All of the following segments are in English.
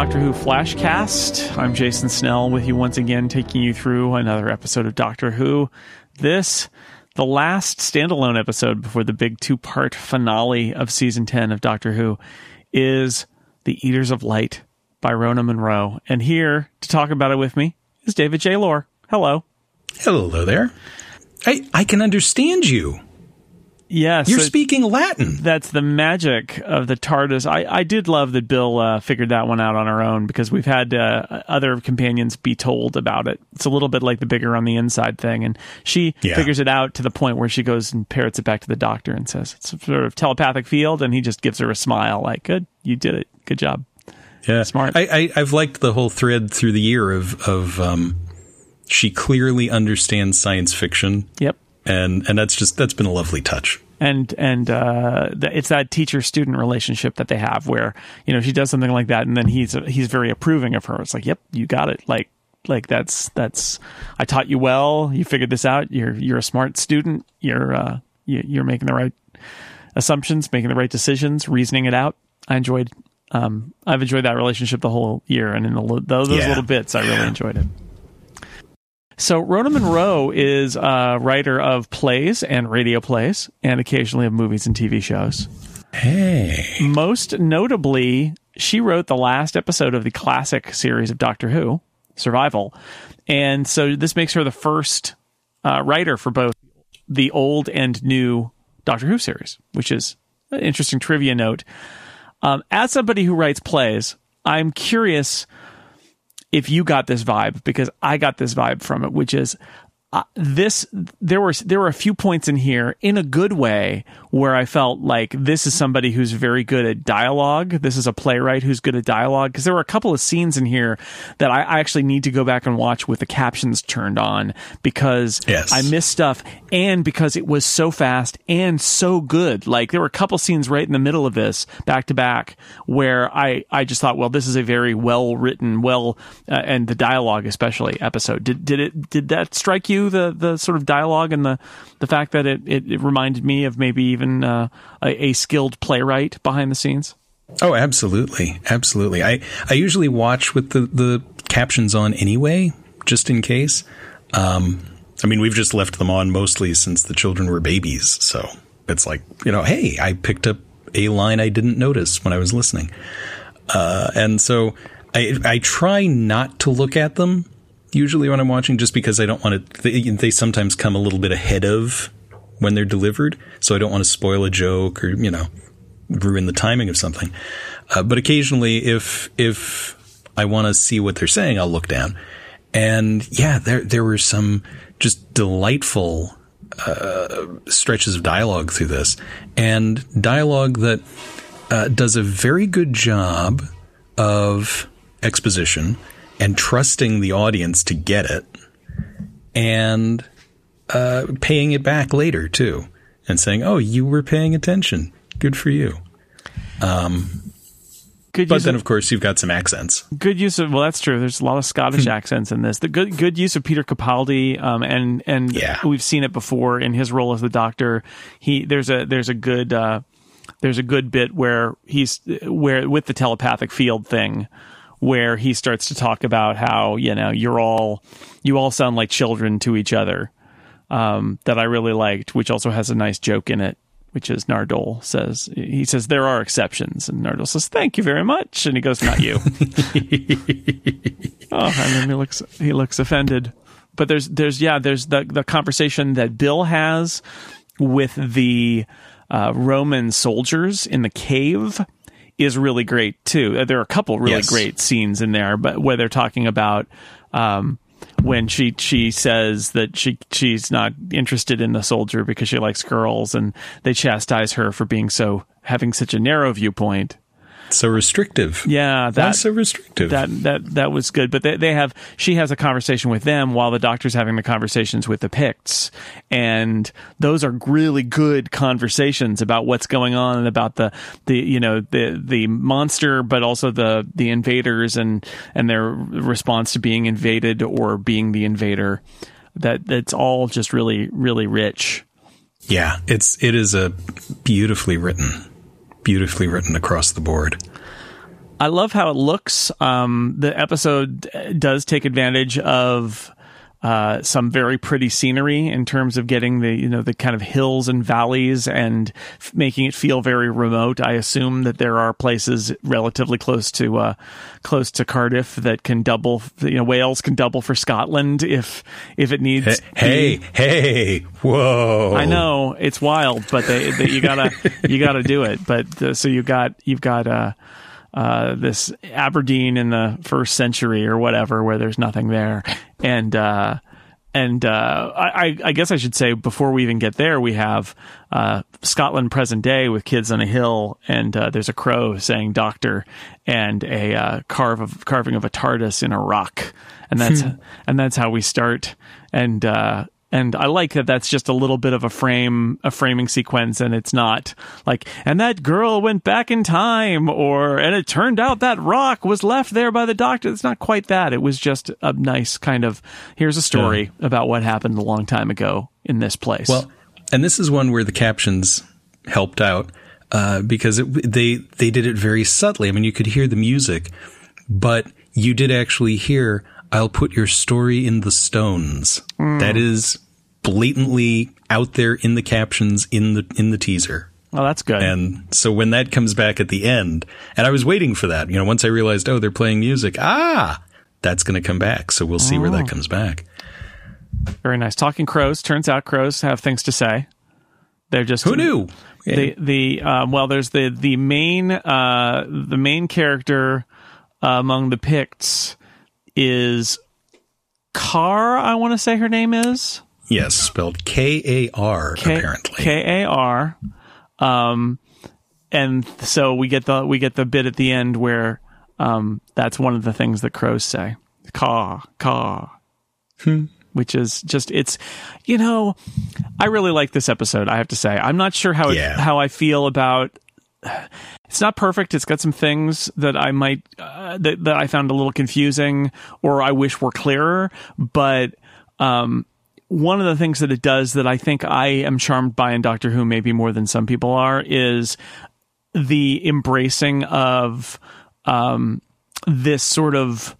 Doctor Who Flashcast. I'm Jason Snell with you once again, taking you through another episode of Doctor Who. This, the last standalone episode before the big two part finale of season 10 of Doctor Who, is The Eaters of Light by Rona Munro. And here to talk about it with me is David J. Loehr. Hello. Hello there. I, I can understand you. Yes, You're speaking Latin. That's the magic of the TARDIS. I, I did love that Bill uh, figured that one out on her own because we've had uh, other companions be told about it. It's a little bit like the bigger on the inside thing, and she Yeah. figures it out to the point where she goes and parrots it back to the doctor and says it's a sort of telepathic field, and he just gives her a smile like, "Good, you did it. Good job." Yeah, Smart. I, I, I've liked the whole thread through the year of of um, she clearly understands science fiction, Yep. And and that's just that's been a lovely touch. and and uh, it's that teacher student relationship that they have where you know she does something like that and then he's he's very approving of her it's like yep you got it. Like like that's that's I taught you well. You figured this out. You're you're a smart student. You're uh you, you're making the right assumptions making the right decisions reasoning it out. I enjoyed um I've enjoyed that relationship the whole year. And in the, those, those Yeah. little bits I really enjoyed it so Rona Munro is a writer of plays and radio plays, and occasionally of movies and TV shows. Hey, Most notably, she wrote the last episode of the classic series of Doctor Who, Survival, and so this makes her the first uh, writer for both the old and new Doctor Who series, which is an interesting trivia note. Um, as somebody who writes plays, I'm curious if you got this vibe because I got this vibe from it, which is uh, this. There were there were a few points in here in a good way where I felt like this is somebody who's very good at dialogue. This is a playwright who's good at dialogue because there were a couple of scenes in here that I, I actually need to go back and watch with the captions turned on because Yes. I missed stuff and because it was so fast and so good. Like there were a couple scenes right in the middle of this back to back where I, I just thought, well, this is a very well written, well, uh, and the dialogue especially episode. Did did it did that strike you the the sort of dialogue and the the fact that it it, it reminded me of maybe even uh, a, a skilled playwright behind the scenes? oh, absolutely, absolutely. I I usually watch with the the captions on anyway, just in case. Um, I mean, we've just left them on mostly since the children were babies, so it's like you know, hey, I picked up a line I didn't notice when I was listening. Uh, and so I I try not to look at them usually when I'm watching, just because I don't want to. They, they sometimes come a little bit ahead of when they're delivered, so I don't want to spoil a joke or you know ruin the timing of something. Uh, but occasionally, if if I want to see what they're saying, I'll look down. And yeah, there there were some just delightful uh, stretches of dialogue through this, and dialogue that uh, does a very good job of exposition and trusting the audience to get it, and uh, paying it back later too, and saying, "Oh, you were paying attention. Good for you." Good But use then, of, of course, you've got some accents. good use of well, that's true. There's a lot of Scottish accents in this. The good good use of Peter Capaldi, um, and and Yeah. we've seen it before in his role as the Doctor. He there's a there's a good uh, there's a good bit where he's where with the telepathic field thing where he starts to talk about how you know you're all you all sound like children to each other um, that I really liked, which also has a nice joke in it, which is Nardole says he says there are exceptions, and Nardole says thank you very much, and he goes not you. oh, and then he looks he looks offended. But there's there's yeah there's the the conversation that Bill has with the uh, Roman soldiers in the cave is really great too. Uh, There are a couple really Yes. great scenes in there, but where they're talking about um, when she she says that she she's not interested in the soldier because she likes girls, and they chastise her for being so having such a narrow viewpoint. So restrictive. Yeah, Why that so restrictive? that that that was good. But they, they have she has a conversation with them while the doctor's having the conversations with the Picts, and those are really good conversations about what's going on and about the the you know the the monster, but also the the invaders and and their response to being invaded or being the invader. That that's all just really really rich. yeah, it's it is a beautifully written, beautifully written across the board. I love how it looks. Um, the episode does take advantage of uh, some very pretty scenery in terms of getting the you know the kind of hills and valleys and f- making it feel very remote. I assume that there are places relatively close to uh, close to Cardiff that can double. You know, Wales can double for Scotland if if it needs. Hey, be. hey, whoa! I know it's wild, but they, they you gotta you gotta do it. But uh, so you got you've got. Uh, uh, this Aberdeen in the first century or whatever, where there's nothing there, and uh, and uh, I, I, guess I should say before we even get there, we have uh, Scotland present day with kids on a hill, and uh, there's a crow saying "doctor" and a uh, carve of, carving of a TARDIS in a rock, and that's hmm. and that's how we start. And uh, and I like that that's just a little bit of a frame, a framing sequence, and it's not like, and that girl went back in time, or, and it turned out that rock was left there by the doctor. It's not quite that. It was just a nice kind of, here's a story yeah. about what happened a long time ago in this place. Well, and this is one where the captions helped out, uh, because it, they, they did it very subtly. I mean, you could hear the music, but you did actually hear, I'll put your story in the stones. Mm. That is blatantly out there in the captions in the in the teaser. Oh, that's good. And so when that comes back at the end, and I was waiting for that, you know, once I realized, oh, they're playing music, ah, that's going to come back. So we'll see oh. where that oh. comes back. Very nice. Talking crows. Turns out crows have things to say. They're just who knew the the um, well. There's the the main uh, the main character uh, among the Picts is Kar, I want to say her name is. Yes, spelled K A R apparently. K A R. Um and so we get the we get the bit at the end where um that's one of the things that crows say. Caw, caw. Hmm. Which is just it's you know, I really like this episode, I have to say. I'm not sure how yeah. it, how I feel about it's not perfect. It's got some things that I might uh, that that I found a little confusing or I wish were clearer. But um, one of the things that it does that I think I am charmed by in Doctor Who, maybe more than some people are, is the embracing of um, this sort of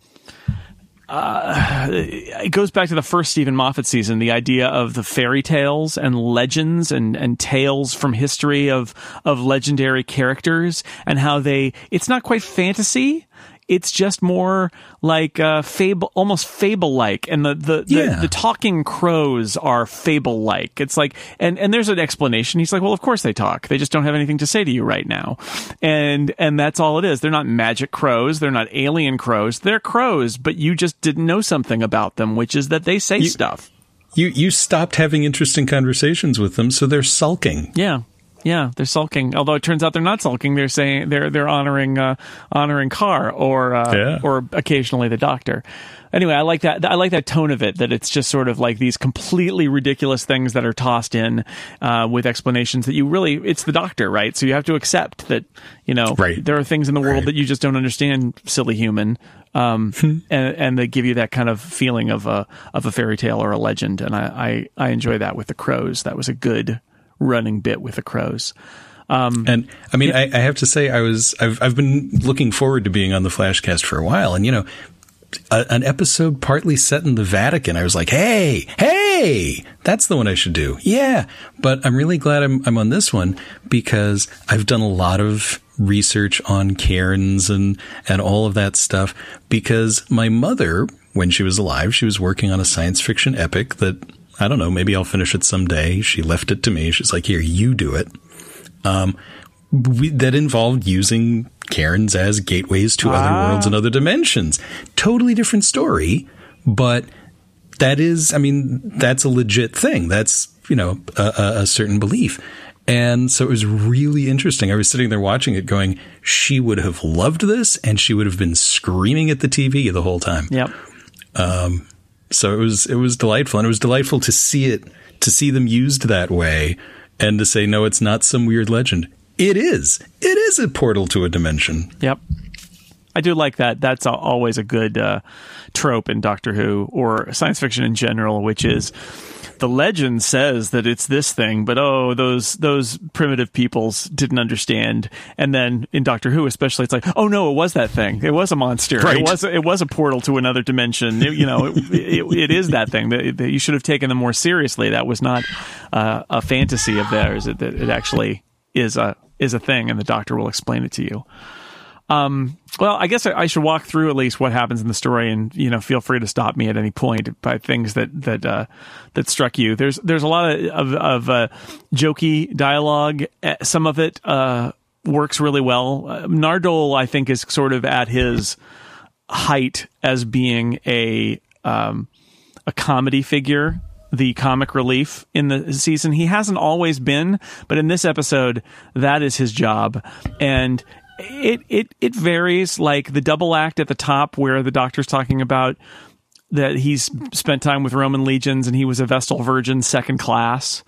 uh, it goes back to the first Steven Moffat season, the idea of the fairy tales and legends and, and tales from history of, of legendary characters and how they, it's not quite fantasy, it's just more like uh, fable, almost fable like, and the the, yeah. the, the talking crows are fable like. It's like, and and there's an explanation. He's like, well, of course they talk. They just don't have anything to say to you right now, and and that's all it is. They're not magic crows. They're not alien crows. They're crows, but you just didn't know something about them, which is that they say you, stuff. You you stopped having interesting conversations with them, so they're sulking. Yeah, yeah, they're sulking. Although it turns out they're not sulking. They're saying they're they're honoring uh, honoring Kar or uh, yeah. or occasionally the Doctor. Anyway, I like that. I like that tone of it. That it's just sort of like these completely ridiculous things that are tossed in uh, with explanations that you really it's the Doctor, right? So you have to accept that you know right. there are things in the world right. that you just don't understand, silly human. Um, hmm. and, and they give you that kind of feeling of a of a fairy tale or a legend, and I, I, I enjoy that with the crows. That was a good running bit with the crows. Um, and I mean, I, I, have to say, I was I've I've been looking forward to being on the Flashcast for a while, and you know, a, an episode partly set in the Vatican. I was like, hey, hey, that's the one I should do. Yeah, but I'm really glad I'm I'm on this one because I've done a lot of research on cairns and and all of that stuff because my mother when she was alive she was working on a science fiction epic that I don't know, maybe I'll finish it someday. She left it to me. She's like, here, you do it. Um, we, that involved using cairns as gateways to ah. other worlds and other dimensions. Totally different story, but that is, I mean, that's a legit thing. That's, you know, a, a certain belief. And so it was really interesting. I was sitting there watching it going, she would have loved this and she would have been screaming at the TV the whole time. Yep. Um, so it was it was delightful, and it was delightful to see it to see them used that way, and to say no, it's not some weird legend. It is. It is a portal to a dimension. Yep. I do like that. That's always a good uh, trope in Doctor Who or science fiction in general, which is the legend says that it's this thing, but oh, those those primitive peoples didn't understand. And then in Doctor Who, especially, it's like, oh no, it was that thing. It was a monster. Right. It was it was a portal to another dimension. It- you know, it, it, it is that thing that, that you should have taken them more seriously. That was not uh, a fantasy of theirs. It, it actually is a is a thing, and the Doctor will explain it to you. Um, well, I guess I, I should walk through at least what happens in the story, and you know, feel free to stop me at any point by things that that uh, that struck you. There's there's a lot of of, uh, jokey dialogue. Eh, Some of it uh, works really well. Uh, Nardole, I think, is sort of at his height as being a um, a comedy figure, the comic relief in the season. He hasn't always been, but in this episode, that is his job. And it it it varies. Like the double act at the top, where the doctor's talking about that he's spent time with Roman legions and he was a Vestal Virgin second class.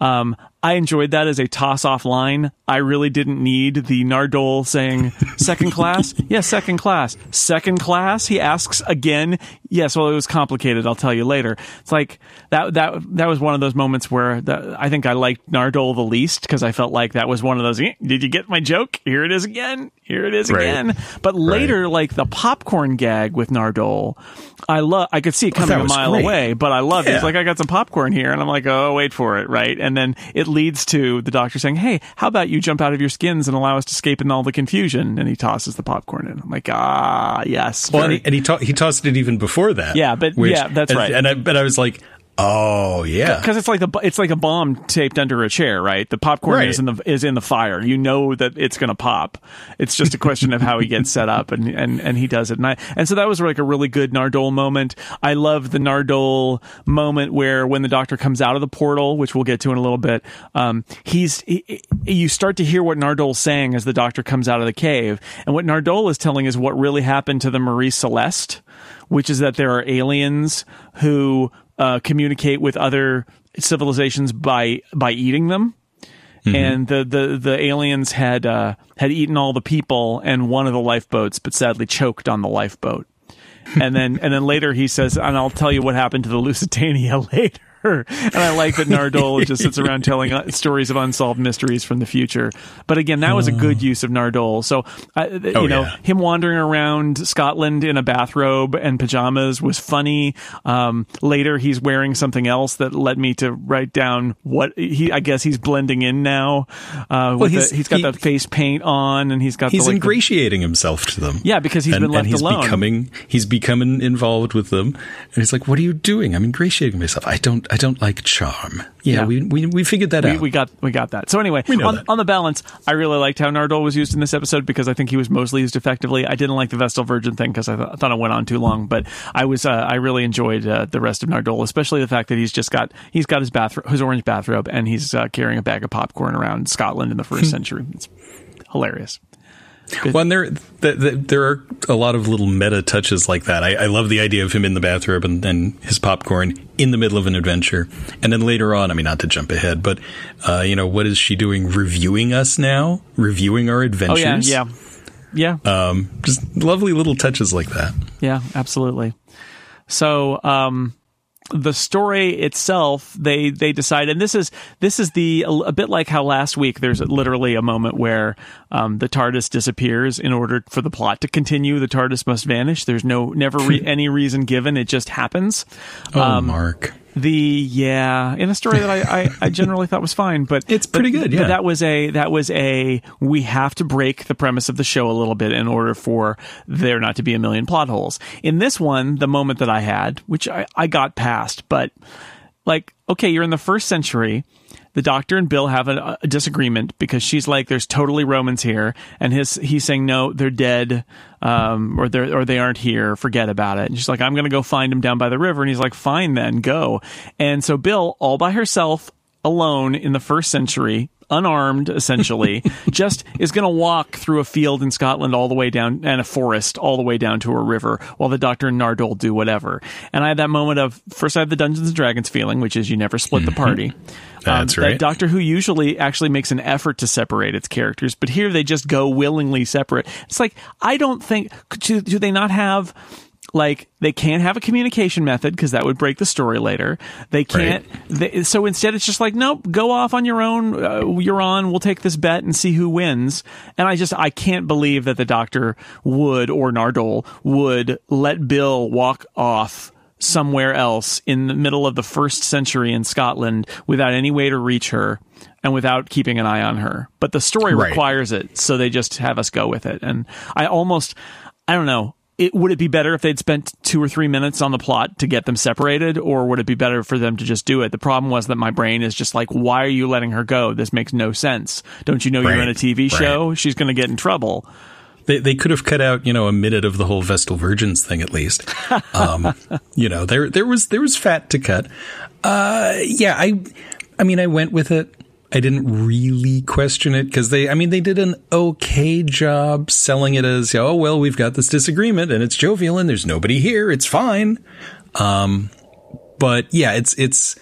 Um, I enjoyed that as a toss off line. I really didn't need the Nardole saying second class. yes, second class. Second class? He asks again. Yes, well, it was complicated. I'll tell you later. It's like that, that, that was one of those moments where that, I think I liked Nardole the least because I felt like that was one of those, "Eh, did you get my joke? Here it is again. Here it is Right. again. But later, like the popcorn gag with Nardole, I love, I could see it coming a mile great. away, but I love it. It's like, I got some popcorn here. And I'm like, oh, wait for it. Right. And then it leads to the doctor saying, Hey, how about you jump out of your skins and allow us to escape in all the confusion? And he tosses the popcorn in. I'm like, ah, yes. Well, and he, and he, to- he tossed it even before that. Yeah, but- yeah, that's and- right. And I, but I was like, oh yeah, because it's like the it's like a bomb taped under a chair, right? The popcorn Right. is in the is in the fire. You know that it's going to pop. It's just a question of how he gets set up, and and and he does it. And I, and so that was like a really good Nardole moment. I love the Nardole moment where when the Doctor comes out of the portal, which we'll get to in a little bit. Um, he's he, he- you start to hear what Nardole's saying as the Doctor comes out of the cave, and what Nardole is telling is what really happened to the Marie Celeste which is that there are aliens who uh, communicate with other civilizations by by eating them. And the, the, the aliens had uh, had eaten all the people and one of the lifeboats, but sadly choked on the lifeboat. And then and then later he says, and I'll tell you what happened to the Lusitania later. And I like that Nardole just sits around telling uh, stories of unsolved mysteries from the future. But again, that was a good use of Nardole. So, uh, you Oh, know, yeah. him wandering around Scotland in a bathrobe and pajamas was funny. Um, later, he's wearing something else that led me to write down what he. I guess he's blending in now. Uh, with he's- the- he's got he- the face paint on, and he's got he's the, like, the- ingratiating himself to them. Yeah, because he's and, been left he's alone. becoming he's becoming involved with them, and he's like, "What are you doing? I'm ingratiating myself. I don't I don't like charm. Yeah, Yeah. we, we we figured that we, out. we got we got that. So anyway, on, on the balance, I really liked how Nardole was used in this episode because I think he was mostly used effectively. I didn't like the Vestal Virgin thing because I, th- I thought it went on too long, but I was uh, I really enjoyed uh, the rest of Nardole, especially the fact that he's just got he's got his bathrobe, his orange bathrobe, and he's uh, carrying a bag of popcorn around Scotland in the first century. It's hilarious. Well, and there, the, the, there are a lot of little meta touches like that. I, I love the idea of him in the bathrobe and, and his popcorn in the middle of an adventure. And then later on, I mean, not to jump ahead, but, uh, you know, what is she doing? Reviewing us now? Reviewing our Oh adventures? yeah, yeah, yeah. Um, just lovely little touches like that. Yeah, absolutely. So, um, the story itself, they they decide, and this is this is the a bit like how last week there's literally a moment where um, the TARDIS disappears. In order for the plot to continue, the TARDIS must vanish. There's no never re- any reason given. It just happens. Oh, Um, Mark. The yeah, in a story that I, I, I generally thought was fine, but It's pretty but- good, But yeah. that was a that was a we have to break the premise of the show a little bit in order for there not to be a million plot holes. In this one, the moment that I had, which I, I got past, but like okay, you're in the first century. The doctor and Bill have a, a disagreement because she's like, "There's totally Romans here," and his he's saying, "No, they're dead, um, or they or they aren't here. Forget about it." And she's like, "I'm going to go find them down by the river," and he's like, "Fine, then go." And so Bill, all by herself, alone in the first century, unarmed essentially, just is going to walk through a field in Scotland all the way down and a forest all the way down to a river while the Doctor and Nardole do whatever. And I had that moment of first I have the Dungeons and Dragons feeling, which is you never split the mm-hmm. party. That's um, that right. Doctor Who usually actually makes an effort to separate its characters, but here they just go willingly separate. It's like I don't think do, do they not have like they can't have a communication method because that would break the story later. They can't. They, so instead, it's just like, nope, go off on your own. Uh, you're on. We'll take this bet and see who wins. And I just I can't believe that the Doctor would or Nardole would let Bill walk off somewhere else in the middle of the first century in Scotland without any way to reach her and without keeping an eye on her. But the story Right. requires it, so they just have us go with it. And I almost, I don't know. It, would it be better if they'd spent two or three minutes on the plot to get them separated, or would it be better for them to just do it? The problem was that my brain is just like, why are you letting her go? This makes no sense. Don't you know you're in a TV Right. show? She's going to get in trouble. They, they could have cut out, you know, a minute of the whole Vestal Virgins thing at least. Um, you know, there there was there was fat to cut. Uh, yeah, I I mean, I went with it. I didn't really question it because they, I mean, they did an okay job selling it as, oh well, we've got this disagreement and it's jovial and there's nobody here. It's fine. Um, but yeah, it's it's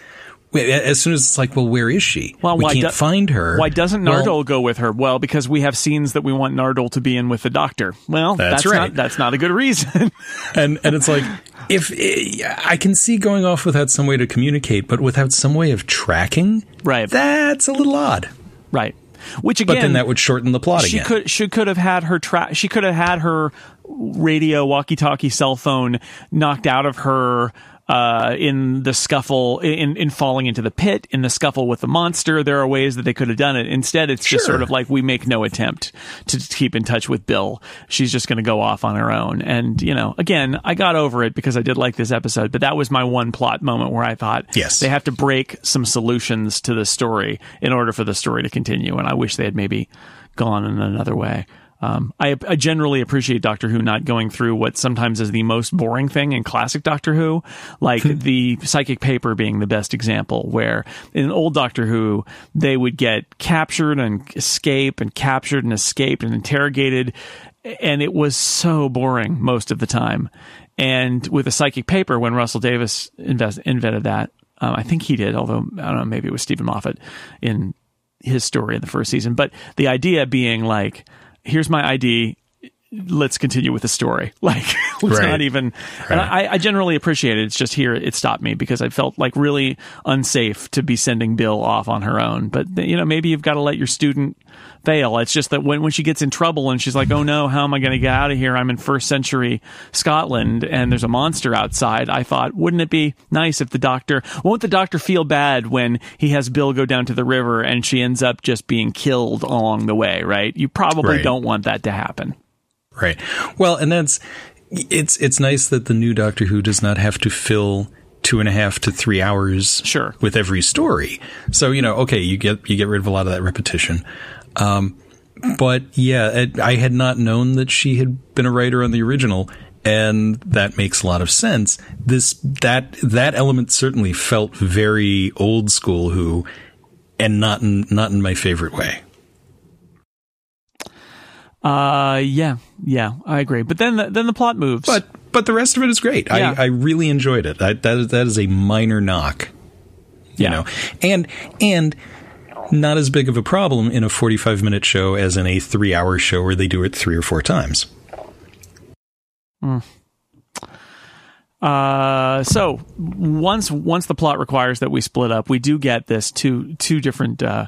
as soon as it's like, well, where is she? Well, we why can't do- find her. Why doesn't Well, Nardole go with her? Well, because we have scenes that we want Nardole to be in with the Doctor. Well, That's that's, right. not that's not a good reason. and and it's like if eh, I can see going off without some way to communicate, but without some way of tracking, Right. That's a little odd. right. Which again, But then that would shorten the plot she again. could she could have had her tra- she could have had her radio walkie talkie cell phone knocked out of her uh, in the scuffle in in falling into the pit in the scuffle with the monster there are ways that they could have done it instead it's just sort of like we make no attempt to keep in touch with bill she's just going to go off on her own and you know again i got over it because i did like this episode but that was my one plot moment where i thought Yes. they have to break some solutions to the story in order for the story to continue. And I wish they had maybe gone in another way. Um, I, I generally appreciate Doctor Who not going through what sometimes is the most boring thing in classic Doctor Who, like the psychic paper being the best example, where in old Doctor Who, they would get captured and escape and captured and escaped and interrogated. And it was so boring most of the time. And with a psychic paper, when Russell Davies invest, invented that, um, I think he did, although I don't know, maybe it was Steven Moffat in his story in the first season. But the idea being like, here's my ID. Let's continue with the story. Like, let's Right. not even. And Right. I, I generally appreciate it. It's just here it stopped me because I felt like really unsafe to be sending Bill off on her own. But you know, maybe you've got to let your student fail. It's just that when when she gets in trouble and she's like, "Oh no, how am I going to get out of here? I'm in first century Scotland and there's a monster outside." I thought, wouldn't it be nice if the doctor won't the doctor feel bad when he has Bill go down to the river and she ends up just being killed along the way, right? You probably Right. don't want that to happen. Right. Well, and that's it's it's nice that the new Doctor Who does not have to fill two and a half to three hours Sure. with every story. So you know, okay, you get you get rid of a lot of that repetition. Um, but yeah, it, I had not known that she had been a writer on the original, and that makes a lot of sense. This that that element certainly felt very old school Who, and not in not in my favorite way. Uh, yeah, yeah, I agree. But then, the, then the plot moves. But but the rest of it is great. Yeah. I, I really enjoyed it. I, that is that is a minor knock, you Yeah. know, and and not as big of a problem in a forty-five minute show as in a three-hour show where they do it three or four times. Uh, so once once the plot requires that we split up, we do get this two two different uh,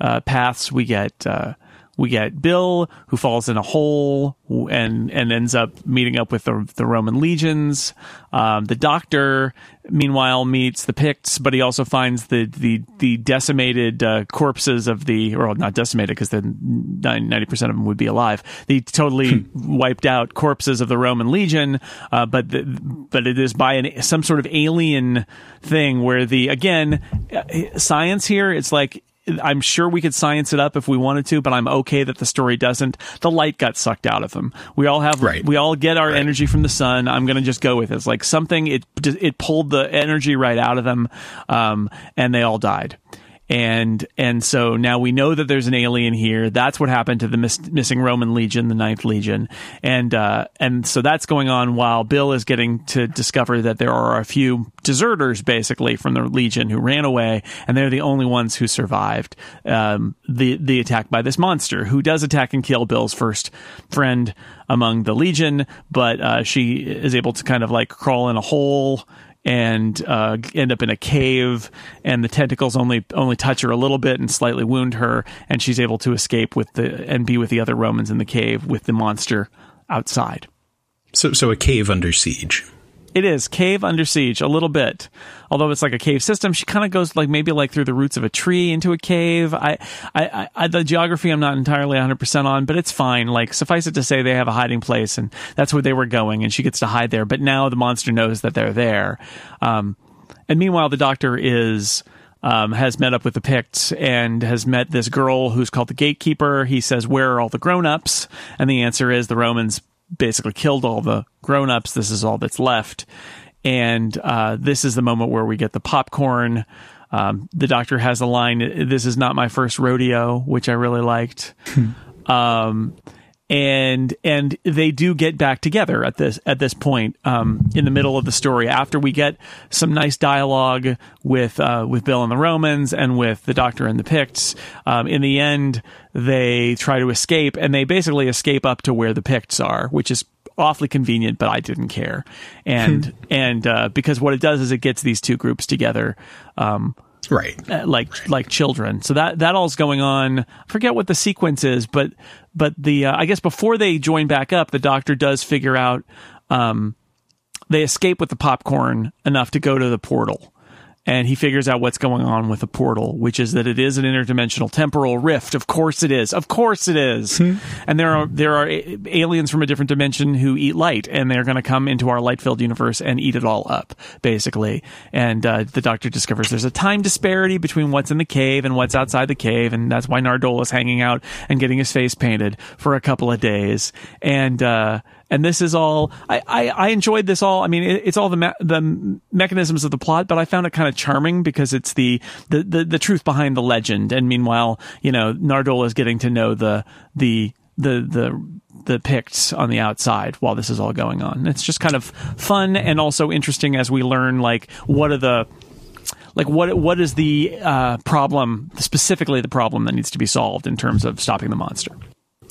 uh, paths. We get uh, we get Bill who falls in a hole and and ends up meeting up with the the Roman legions. Um, the Doctor, meanwhile, meets the Picts, but he also finds the the the decimated uh, corpses of the or not decimated because then ninety percent of them would be alive. The totally wiped out corpses of the Roman legion, uh, but the, but it is by an, some sort of alien thing where the again uh, science here. It's like I'm sure we could science it up if we wanted to, but I'm okay that the story doesn't. The light got sucked out of them. We all have, Right. we all get our energy from the sun. I'm going to just go with it. It's like something, it, it pulled the energy right out of them, um, and they all died. And and so now we know that there's an alien here. That's what happened to the miss, missing Roman legion, the Ninth Legion, and uh, and so that's going on while Bill is getting to discover that there are a few deserters, basically from the legion, who ran away, and they're the only ones who survived um, the the attack by this monster, who does attack and kill Bill's first friend among the legion, but uh, she is able to kind of like crawl in a hole and uh, end up in a cave, and the tentacles only only touch her a little bit and slightly wound her, and she's able to escape with the and be with the other Romans in the cave with the monster outside. So, so a cave under siege. It is cave under siege a little bit, although it's like a cave system. She kind of goes like maybe like through the roots of a tree into a cave. I, I, I, the geography I'm not entirely 100 percent on, but it's fine. Like suffice it to say, they have a hiding place, and that's where they were going, and she gets to hide there. But now the monster knows that they're there. Um, and meanwhile, the doctor is. Um, has met up with the Picts and has met this girl who's called the gatekeeper. He says, Where are all the grown ups? And the answer is the Romans basically killed all the grown-ups. This is all that's left. And uh, this is the moment where we get the popcorn. Um, the doctor has a line this is not my first rodeo which i really liked. Um, and and they do get back together at this at this point um, in the middle of the story after we get some nice dialogue with uh, with Bill and the Romans and with the Doctor and the Picts. Um, in the end, they try to escape, and they basically escape up to where the Picts are, which is awfully convenient, but I didn't care. And and uh, because what it does is it gets these two groups together. Um, right. Uh, like like children. So that that all's going on. I forget what the sequence is but but the uh, i guess before they join back up the doctor does figure out um, they escape with the popcorn enough to go to the portal and he figures out what's going on with the portal, which is that it is an interdimensional temporal rift. Of course it is. Of course it is. Hmm. And there are there are aliens from a different dimension who eat light, and they're going to come into our light filled universe and eat it all up, basically. And uh, the Doctor discovers there's a time disparity between what's in the cave and what's outside the cave, and that's why Nardole is hanging out and getting his face painted for a couple of days. And uh, and this is all I, I, I enjoyed this all. I mean, it, it's all the me- the mechanisms of the plot, but I found it kind of charming because it's the, the the the truth behind the legend. And meanwhile, you know, Nardole is getting to know the the the the the Picts on the outside while this is all going on. It's just kind of fun and also interesting as we learn like what are the like what what is the uh, problem specifically the problem that needs to be solved in terms of stopping the monster.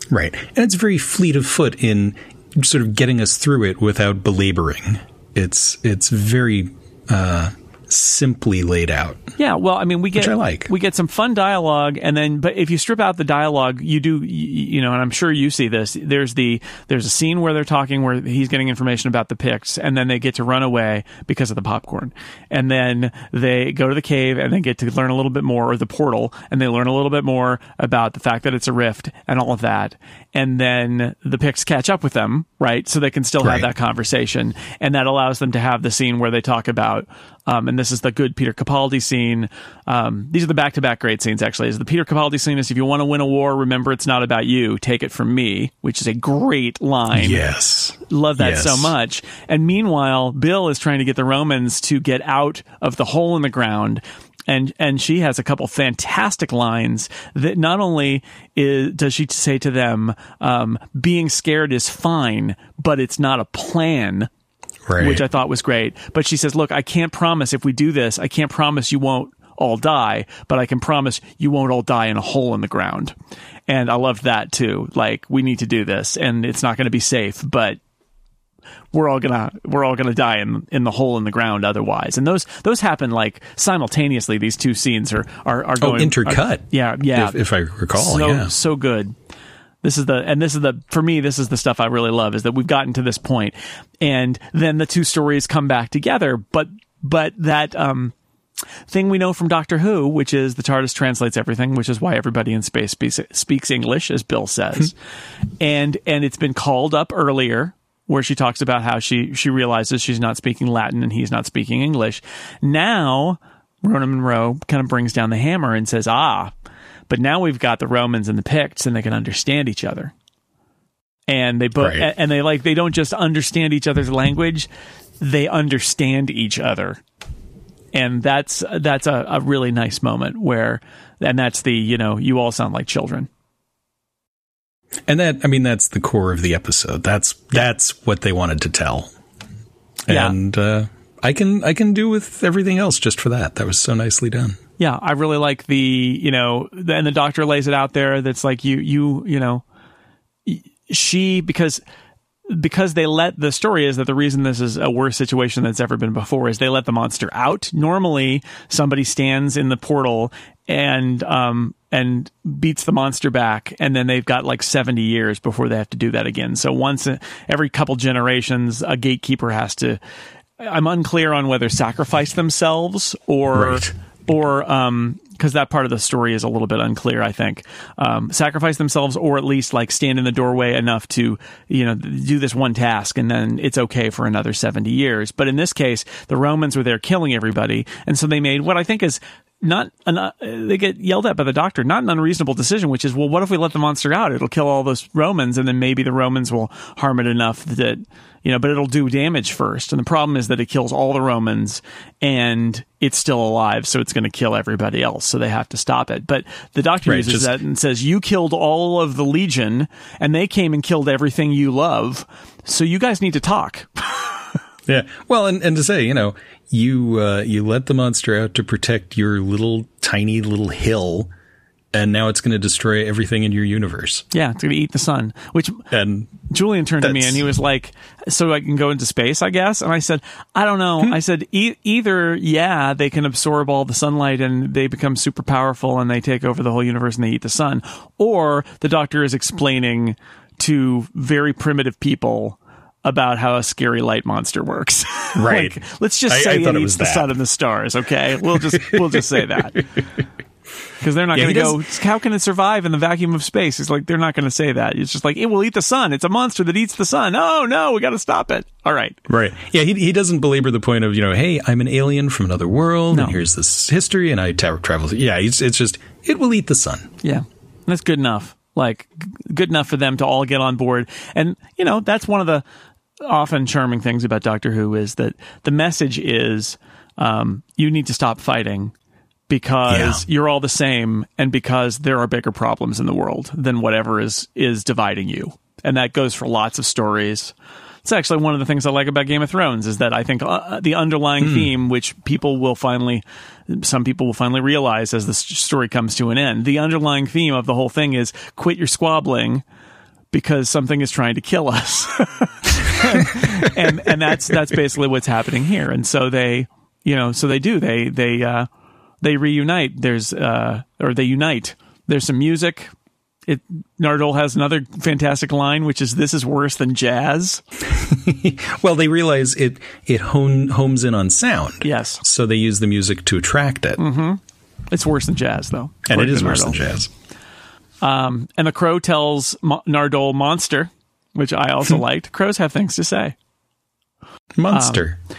Right, and it's very fleet of foot in sort of getting us through it without belaboring. It's it's very uh, simply laid out. Yeah, well, I mean, we get like. we get some fun dialogue, and then but if you strip out the dialogue, you do you, know, and I'm sure you see this. There's the there's a scene where they're talking where he's getting information about the Picts, and then they get to run away because of the popcorn, and then they go to the cave and they get to learn a little bit more, or the portal, and they learn a little bit more about the fact that it's a rift and all of that, and then the Picts catch up with them, right? So they can still Right. have that conversation, and that allows them to have the scene where they talk about, um, and this is the good Peter Capaldi scene. Um, these are the back-to-back great scenes. Actually, is the Peter Capaldi scene is if you want to win a war, remember it's not about you. Take it from me, which is a great line. Yes, Love that Yes. so much. And meanwhile, Bill is trying to get the Romans to get out of the hole in the ground. And and she has a couple fantastic lines that not only is, does she say to them, um, being scared is fine, but it's not a plan right. which I thought was great. But she says, "Look, I can't promise if we do this, I can't promise you won't all die, but I can promise you won't all die in a hole in the ground." And I loved that too. Like we need to do this, and it's not going to be safe, but we're all gonna we're all gonna die in in the hole in the ground otherwise. And those those happen like simultaneously. These two scenes are are, are oh, going intercut. are- yeah, yeah. if, if I recall, so yeah. so good. This is the and this is the for me this is the stuff I really love is that we've gotten to this point. And then the two stories come back together. But but that um thing we know from Doctor Who which is the TARDIS translates everything which is why everybody in space speaks, speaks English as Bill says. And and it's been called up earlier where she talks about how she she realizes she's not speaking Latin and he's not speaking English. Now Rona Munro kind of brings down the hammer and says ah but now we've got the Romans and the Picts, and they can understand each other. And they both, Right. and they like they don't just understand each other's language; they understand each other. and that's that's a, a really nice moment where, and that's the you know you all sound like children. And that, I mean, that's the core of the episode. That's that's what they wanted to tell. Yeah. And uh, I can I can do with everything else just for that. That was so nicely done. Yeah, I really like the you know, the, and the doctor lays it out there. That's like you you you know, she because because they let the story is that the reason this is a worse situation that's ever been before is they let the monster out. Normally, somebody stands in the portal and um and beats the monster back, and then they've got like seventy years before they have to do that again. So once every couple generations, a gatekeeper has to. I'm unclear on whether sacrifice themselves or Right. Or um because that part of the story is a little bit unclear i think. Um sacrifice themselves or at least like stand in the doorway enough to you know do this one task and then it's okay for another 70 years. But in this case the romans were there killing everybody. And so they made what i think is not an, uh, they get yelled at by the doctor. Not an unreasonable decision which is well what if we let the monster out? It'll kill all those romans and then maybe the romans will harm it enough that you know but it'll do damage first. And the problem is that it kills all the romans and it's still alive so it's going to kill everybody else so they have to stop it. But the doctor Right, uses just- that and says you killed all of the legion and they came and killed everything you love so you guys need to talk Yeah. Well, and, and to say, you know, you uh, you let the monster out to protect your little tiny little hill, and now it's going to destroy everything in your universe. yeah it's going to eat the sun which And Julian turned to me and he was like, "So I can go into space, I guess." And I said, "I don't know." I said, e- "Either yeah, they can absorb all the sunlight and they become super powerful and they take over the whole universe and they eat the sun, or the doctor is explaining to very primitive people." About how a scary light monster works, Right. like, let's just say I it it eats was the sun and the stars. Okay, we'll just we'll just say that because they're not Yeah, going to go. How can it survive in the vacuum of space? It's like they're not going to say that. It's just like it will eat the sun. It's a monster that eats the sun. Oh no, we got to stop it. All right. right, yeah, he he doesn't belabor the point of you know, hey, I'm an alien from another world, No. and here's this history, and I travel. Yeah, it's it's just it will eat the sun. Yeah, that's good enough. Like g- good enough for them to all get on board. And you know that's one of the often charming things about Doctor Who is that the message is um, you need to stop fighting because Yeah. you're all the same and because there are bigger problems in the world than whatever is is dividing you. And that goes for lots of stories. It's actually one of the things I like about Game of Thrones is that I think uh, the underlying theme, which people will finally, some people will finally realize as the story comes to an end, the underlying theme of the whole thing is quit your squabbling because something is trying to kill us. and and that's that's basically what's happening here. And so they, you know, so they do they they uh, they reunite. There's uh, or they unite. There's some music. It Nardole has another fantastic line, which is "This is worse than jazz." Well, they realize it it hone, homes in on sound. Yes, So they use the music to attract it, it's worse than jazz, though. and it is according is to worse than Nardole. Jazz. And the crow tells Mo- Nardole "monster," which I also liked. Crows have things to say. Monster. Um,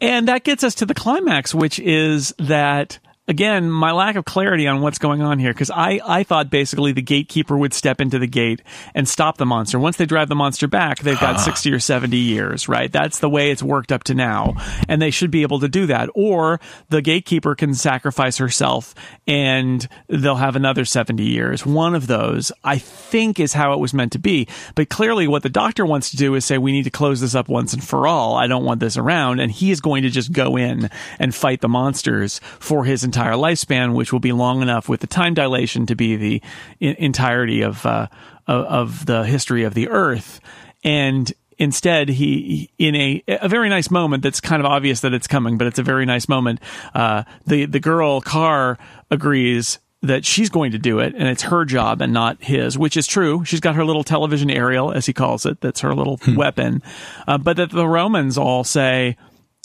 and that gets us to the climax, which is that again, my lack of clarity on what's going on here, because I, I thought basically the gatekeeper would step into the gate and stop the monster. Once they drive the monster back, they've got 60 or 70 years, right? That's the way it's worked up to now. And they should be able to do that. Or the gatekeeper can sacrifice herself and they'll have another 70 years. One of those, I think, is how it was meant to be. But clearly, what the doctor wants to do is say, we need to close this up once and for all. I don't want this around. And he is going to just go in and fight the monsters for his entire lifespan, which will be long enough with the time dilation to be the entirety of, uh, of, the history of the earth. And instead he in a a very nice moment that's kind of obvious that it's coming but it's a very nice moment uh the the girl Kar agrees that she's going to do it and it's her job and not his which is true. She's got her little television aerial as he calls it that's her little weapon. Uh, but that the romans all say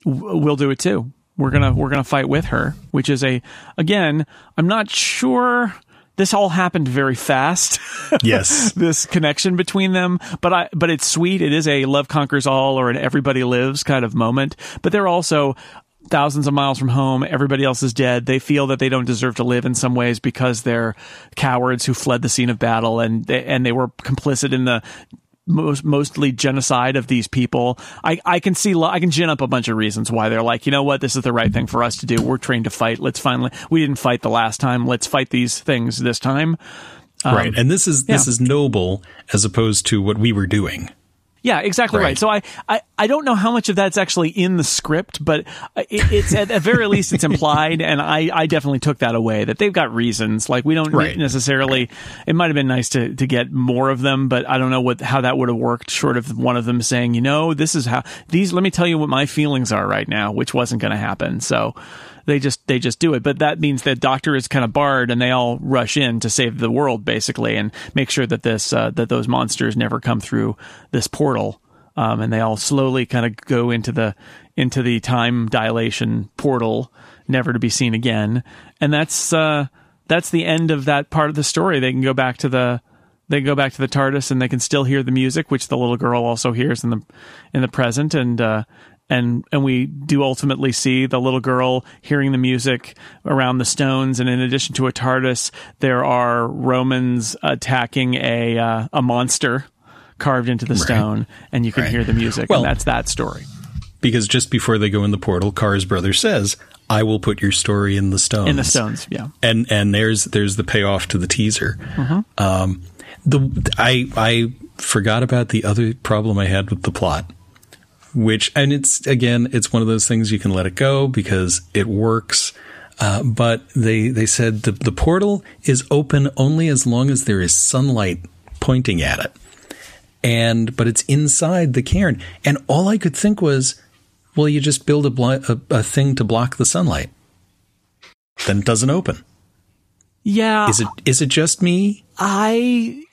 "W- we'll do it too we're gonna we're gonna fight with her which is a again i'm not sure this all happened very fast Yes. this connection between them. But I, but it's sweet. It is a love conquers all or an everybody lives kind of moment. But they're also thousands of miles from home. Everybody else is dead. They feel that they don't deserve to live in some ways because they're cowards who fled the scene of battle and they, and they were complicit in the most mostly genocide of these people. I I can see I can gin up a bunch of reasons why they're like, you know what, this is the right thing for us to do. We're trained to fight. Let's finally we didn't fight the last time. Let's fight these things this time. Um, right, and this is this yeah. is noble as opposed to what we were doing. Yeah, exactly right. right. So I, I, I don't know how much of that's actually in the script, but it, it's at the very least it's implied, and I, I definitely took that away that they've got reasons. Like we don't right. necessarily. It might have been nice to to get more of them, but I don't know what how that would have worked. Short of one of them saying, you know, this is how these. Let me tell you what my feelings are right now, which wasn't going to happen. So they just they just do it. But that means the Doctor is kind of barred, and they all rush in to save the world basically, and make sure that this uh, that those monsters never come through this portal. Um, and they all slowly kind of go into the into the time dilation portal, never to be seen again. And that's uh, that's the end of that part of the story. They can go back to the they go back to the TARDIS and they can still hear the music, which the little girl also hears in the in the present, and uh, and and we do ultimately see the little girl hearing the music around the stones and in addition to a TARDIS there are Romans attacking a uh, a monster carved into the right. stone and you can right. hear the music well, and that's that story because just before they go in the portal Kar's brother says I will put your story in the stones in the stones yeah and and there's there's the payoff to the teaser mm-hmm. um the I I forgot about the other problem I had with the plot which, and it's again, it's one of those things you can let it go because it works. Uh, but they, they said the, the portal is open only as long as there is sunlight pointing at it. And, but it's inside the cairn. And all I could think was, well, you just build a, blo- a, a thing to block the sunlight. Then it doesn't open. Yeah. Is it, is it just me? I,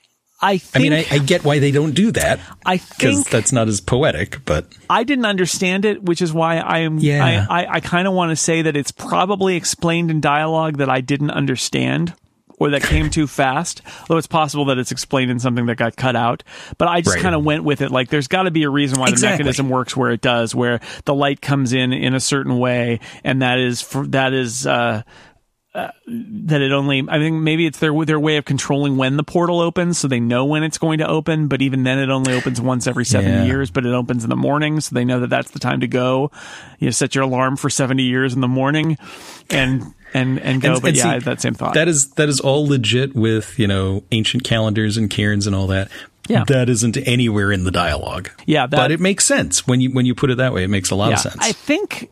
I think, I mean, I, I, get why they don't do that. I think that's not as poetic, but I didn't understand it, which is why I am. Yeah. I, I, I kind of want to say that it's probably explained in dialogue that I didn't understand or that came too fast. Though it's possible that it's explained in something that got cut out. But I just right. kind of went with it. Like, there's got to be a reason why exactly. the mechanism works where it does, where the light comes in in a certain way, and that is for, that is. Uh, uh, that it only I think maybe it's their their way of controlling when the portal opens so they know when it's going to open but even then it only opens once every 70 yeah. years but it opens in the morning so they know that that's the time to go you set your alarm for 70 years in the morning and and and go and, but and yeah see, that same thought that is that is all legit with you know ancient calendars and cairns and all that yeah. That isn't anywhere in the dialogue. Yeah, that, but it makes sense when you when you put it that way. It makes a lot yeah, of sense. I think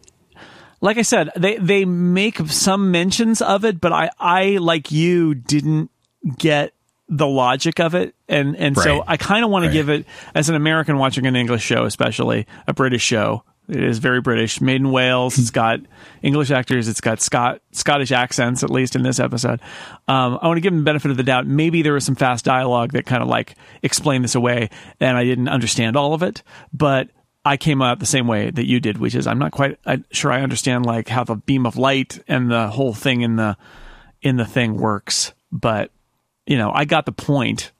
like I said, they they make some mentions of it, but I I like you didn't get the logic of it, and and right. so I kind of want right. to give it as an American watching an English show, especially a British show. It is very British, made in Wales. it's got English actors. It's got Scott Scottish accents, at least in this episode. Um, I want to give them the benefit of the doubt. Maybe there was some fast dialogue that kind of like explained this away, and I didn't understand all of it. But I came out the same way that you did, which is I'm not quite uh, sure I understand like how the beam of light and the whole thing in the in the thing works, but you know, I got the point.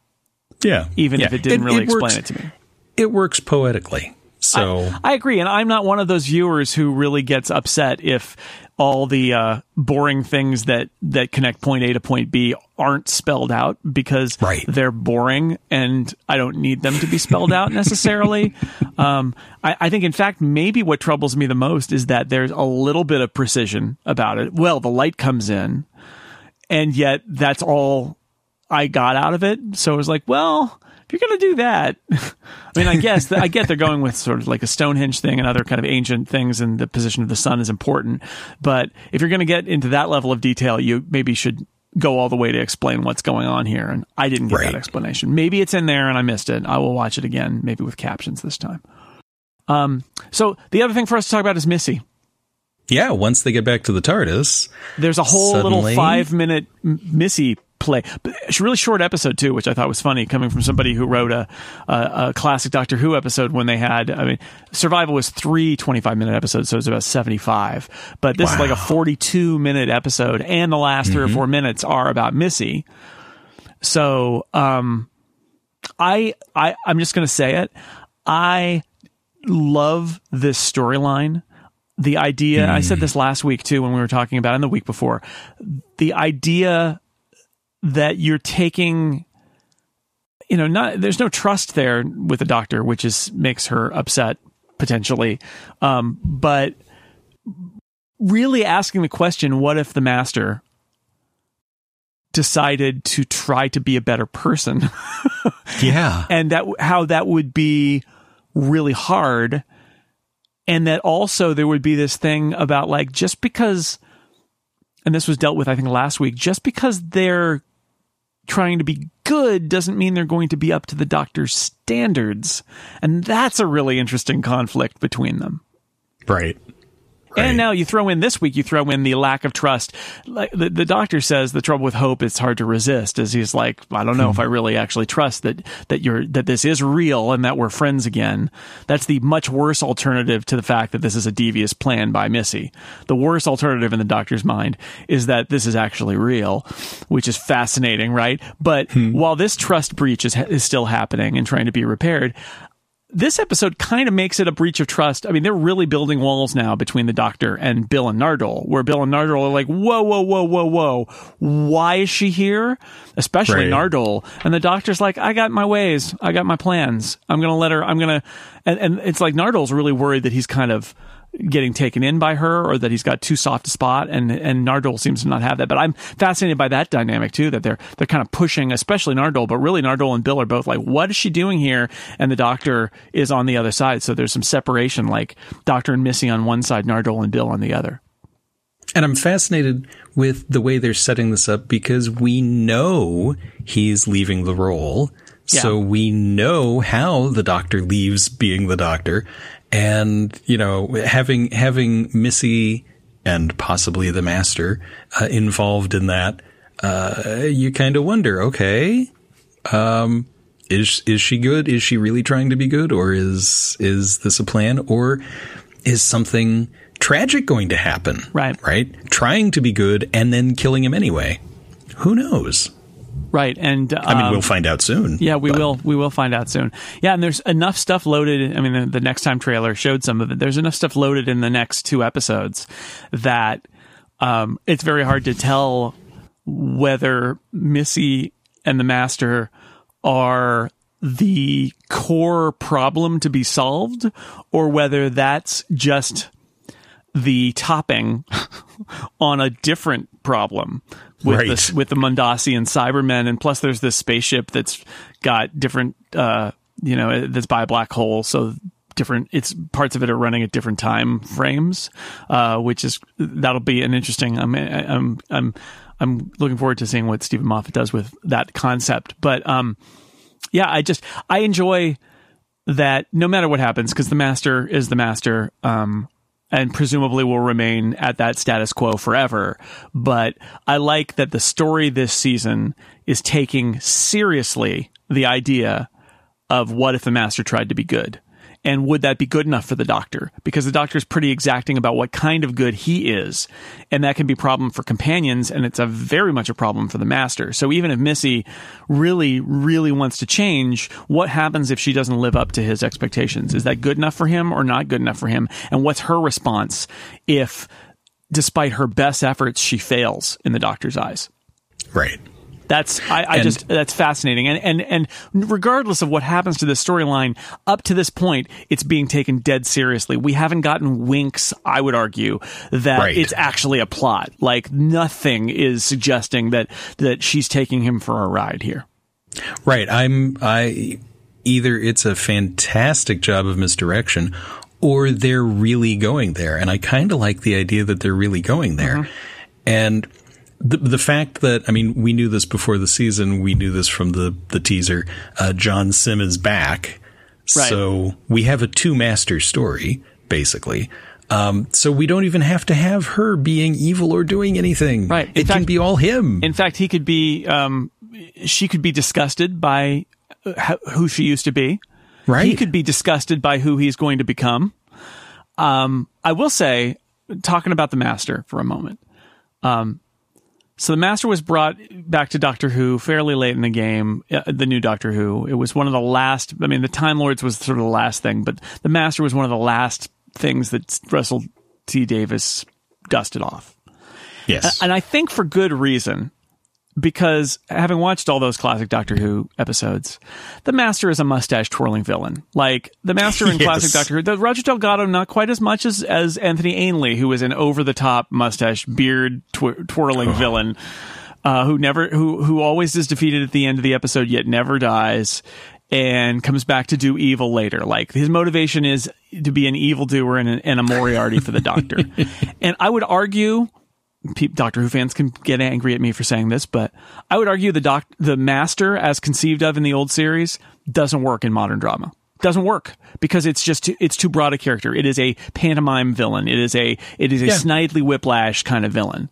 Yeah. Even yeah. if it didn't it, really it explain works, it to me. It works poetically. So I, I, agree, and I'm not one of those viewers who really gets upset if all the uh, boring things that that connect point A to point B aren't spelled out because right. they're boring, and I don't need them to be spelled out necessarily. Um, I, I think, in fact, maybe what troubles me the most is that there's a little bit of precision about it. Well, the light comes in, and yet that's all I got out of it. So it was like, well, you're going to do that, I mean, I guess I get they're going with sort of like a Stonehenge thing and other kind of ancient things, and the position of the sun is important. But if you're going to get into that level of detail, you maybe should go all the way to explain what's going on here. And I didn't get right. that explanation. Maybe it's in there and I missed it. I will watch it again, maybe with captions this time. Um, so the other thing for us to talk about is Missy. Yeah, once they get back to the TARDIS, there's a whole suddenly... little five minute Missy play. It's a really short episode too, which I thought was funny, coming from somebody who wrote a, a, a classic Doctor Who episode when they had. I mean, Survival was three 25 minute episodes, so it was about 75. But this wow. is like a 42 minute episode, and the last mm-hmm. three or mm-hmm. four minutes are about Missy. So, um, I I I'm just going to say it. I love this storyline the idea mm. i said this last week too when we were talking about it and the week before the idea that you're taking you know, not there's no trust there with the doctor, which is makes her upset potentially. Um, but really asking the question, what if the master decided to try to be a better person? yeah. and that how that would be really hard and that also there would be this thing about like just because and this was dealt with I think last week just because they're trying to be good doesn't mean they're going to be up to the doctor's standards. And that's a really interesting conflict between them. Right Right. And now you throw in this week, you throw in the lack of trust. Like the, the doctor says, the trouble with hope it's hard to resist. Is he's like, I don't know if I hmm. really actually trust that that you're that this is real and that we're friends again. That's the much worse alternative to the fact that this is a devious plan by Missy. The worst alternative in the doctor's mind is that this is actually real, which is fascinating, right? But hmm. while this trust breach is is still happening and trying to be repaired, this episode kind of makes it a breach of trust. I mean, they're really building walls now between the doctor and Bill and Nardole, where Bill and Nardole are like, whoa, whoa, whoa, whoa, whoa. Why is she here? Especially Right. Nardole. And the doctor's like, I got my ways. I got my plans. I'm going to let her, I'm going to, and, and it's like Nardole's really worried that he's kind of, getting taken in by her or that he's got too soft a spot. And and Nardole seems to not have that. But I'm fascinated by that dynamic too that they're they're kind of pushing especially Nardole but really Nardole and Bill are both like what is she doing here? And the doctor is on the other side. So there's some separation like Doctor and Missy on one side Nardole and Bill on the other. And I'm fascinated with the way they're setting this up because we know he's leaving the role. So we know how the doctor leaves being the doctor. And, you know, having, having Missy and possibly the master uh, involved in that, uh, you kind of wonder, okay, um, is, is she good? Is she really trying to be good? Or is, is this a plan? Or is something tragic going to happen? Right. Right? Trying to be good and then killing him anyway. Who knows? Right and I mean, um, we'll find out soon. Yeah, we but- will. We will find out soon. Yeah, and there's enough stuff loaded. I mean, the, the next time trailer showed some of it. There's enough stuff loaded in the next two episodes that um, it's very hard to tell whether Missy and the Master are the core problem to be solved, or whether that's just the topping on a different problem with Right. this with the Mondasi and Cybermen, and plus there's this spaceship that's got different, uh, you know, that's by a black hole, so different. It's parts of it are running at different time frames, uh, which is that'll be an interesting. I'm I'm I'm I'm looking forward to seeing what Steven Moffat does with that concept, but um, yeah, I just I enjoy that no matter what happens because the master is the master um and presumably will remain at that status quo forever. But i like that the story this season is taking seriously the idea of what if the master tried to be good and would that be good enough for the doctor? Because the doctor is pretty exacting about what kind of good he is. And that can be a problem for companions and it's a very much a problem for the master. So even if missy really really wants to change what happens if she doesn't live up to his expectations? Is that good enough for him or not good enough for him? And what's her response if despite her best efforts she fails in the doctor's eyes? Right. That's I, I And- just that's fascinating, and and and regardless of what happens to this storyline, up to this point, it's being taken dead seriously. We haven't gotten winks, I would argue, that Right. it's actually a plot. Like nothing is suggesting that that she's taking him for a ride here. Right. I'm, I, either it's a fantastic job of misdirection or they're really going there. And I kind of like the idea that they're really going there. Mm-hmm. And the, the fact that, I mean, we knew this before the season. We knew this from the, the teaser. Uh, John Simm is back. Right. So we have a two master story, basically. Um, so we don't even have to have her being evil or doing anything. Right. In It can be all him. In fact, he could be, um, she could be disgusted by uh, who she used to be. right. He could be disgusted by who he's going to become. Um, I will say, talking about the Master for a moment. Um, so the Master was brought back to Doctor Who fairly late in the game, uh, the new Doctor Who. It was one of the last. I mean, the Time Lords was sort of the last thing, but the Master was one of the last things that Russell T Davies dusted off yes. and I think for good reason. Because having watched all those classic Doctor Who episodes, the Master is a mustache twirling villain. Like the Master in Yes. classic Doctor Who, the Roger Delgado not quite as much as as Anthony Ainley, who is an over the top mustache beard tw- twirling villain. Uh, who never who who always is defeated at the end of the episode yet never dies and comes back to do evil later like his motivation is to be an evildoer and a, and a moriarty for the doctor and i would argue Doctor Who fans can get angry at me for saying this, but I would argue the doc, the Master, as conceived of in the old series, doesn't work in modern drama. Doesn't work because it's just too, it's too broad a character. It is a pantomime villain. It is a it is a Yeah. Snidely Whiplash kind of villain.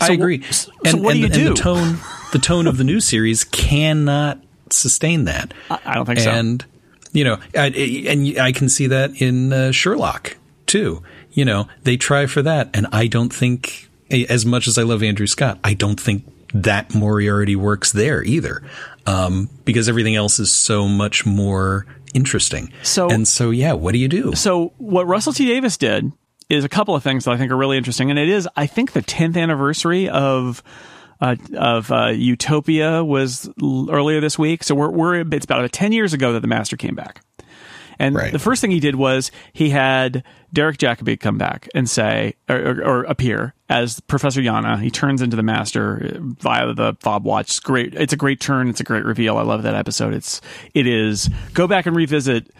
I So wh- agree. So, and, what do you and- do? The tone, the tone of the new series cannot sustain that. I, I don't think so. and you know, I, and I can see that in uh, Sherlock too. You know, they try for that, and I don't think, as much as I love Andrew Scott, I don't think that Moriarty works there either, um, because everything else is so much more interesting. So- and so, yeah, what do you do? So what Russell T Davies did is a couple of things that I think are really interesting, and it is I think the 10th anniversary of. Uh, of uh, Utopia was l- earlier this week, so we're, we're it's about 10 years ago that the Master came back, and Right. the first thing he did was he had Derek Jacobi come back and say or, or, or appear as Professor Yana. He turns into the Master via the fob watch. It's great. It's a great turn. It's a great reveal. I love that episode. It's it is. Go back and revisit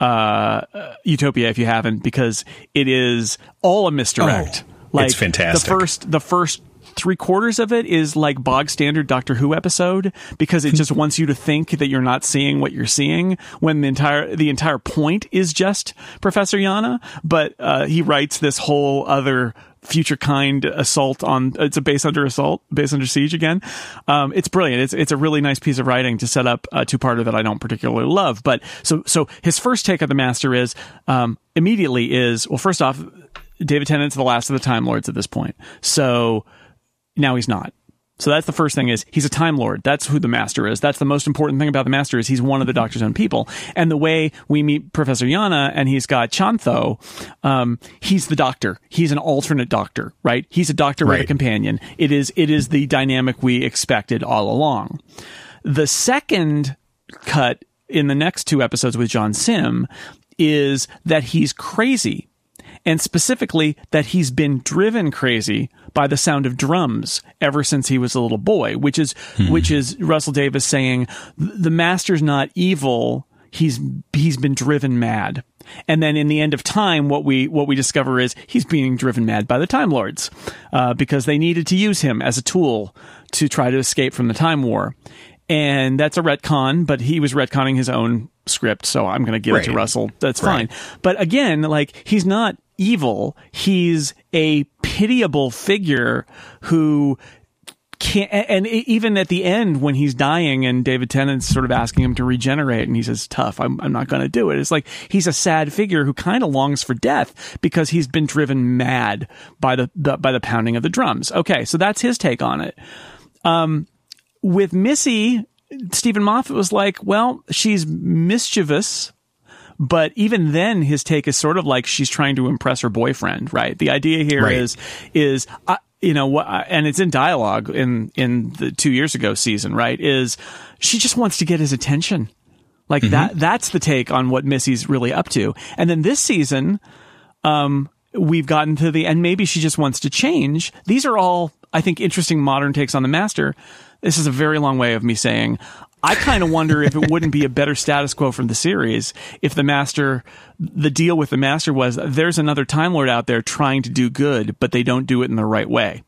uh, Utopia if you haven't, because it is all a misdirect. Oh, it's fantastic. The first, the first three quarters of it is like bog standard Doctor Who episode because it just wants you to think that you're not seeing what you're seeing when the entire the entire point is just Professor Yana. But uh, he writes this whole other future kind assault on it's a base under assault base under siege again. Um, it's brilliant. It's it's a really nice piece of writing to set up a two-parter that i don't particularly love. But so so his first take of the master is um, immediately is well first off david tennant's the last of the time lords at this point. So now he's not. So that's the first thing is he's a time lord. That's who the master is. That's the most important thing about the master is he's one of the doctor's own people. And the way we meet professor yana and he's got chantho um, he's the doctor. He's an alternate doctor right? He's a doctor with a companion. It is it is the dynamic we expected all along. The second cut in the next two episodes with john simm is that he's crazy and specifically that he's been driven crazy by the sound of drums ever since he was a little boy, which is which is Russell Davies saying the master's not evil, he's he's been driven mad. And then in the end of time, what we what we discover is he's being driven mad by the Time Lords uh, because they needed to use him as a tool to try to escape from the Time War. And that's a retcon, but he was retconning his own script, so I'm going to give it to Russell. That's Right. fine. But again, like he's not evil. He's a pitiable figure who can't. And even at the end, when he's dying, and David Tennant's sort of asking him to regenerate, and he says, "Tough, I'm, I'm not going to do it." It's like he's a sad figure who kind of longs for death because he's been driven mad by the, the by the pounding of the drums. Okay, so that's his take on it um, with Missy, Steven Moffat was like, well, she's mischievous. But even then, his take is sort of like she's trying to impress her boyfriend, right? The idea here Right. is, is, uh, you know, what, and it's in dialogue in, in the two years ago season, right? Is she just wants to get his attention. Like that, that's the take on what Missy's really up to. And then this season, um, we've gotten to the, and maybe she just wants to change. These are all, I think, interesting modern takes on the master. This is a very long way of me saying, I kind of wonder if it wouldn't be a better status quo from the series if the master, the deal with the master was there's another Time Lord out there trying to do good, but they don't do it in the right way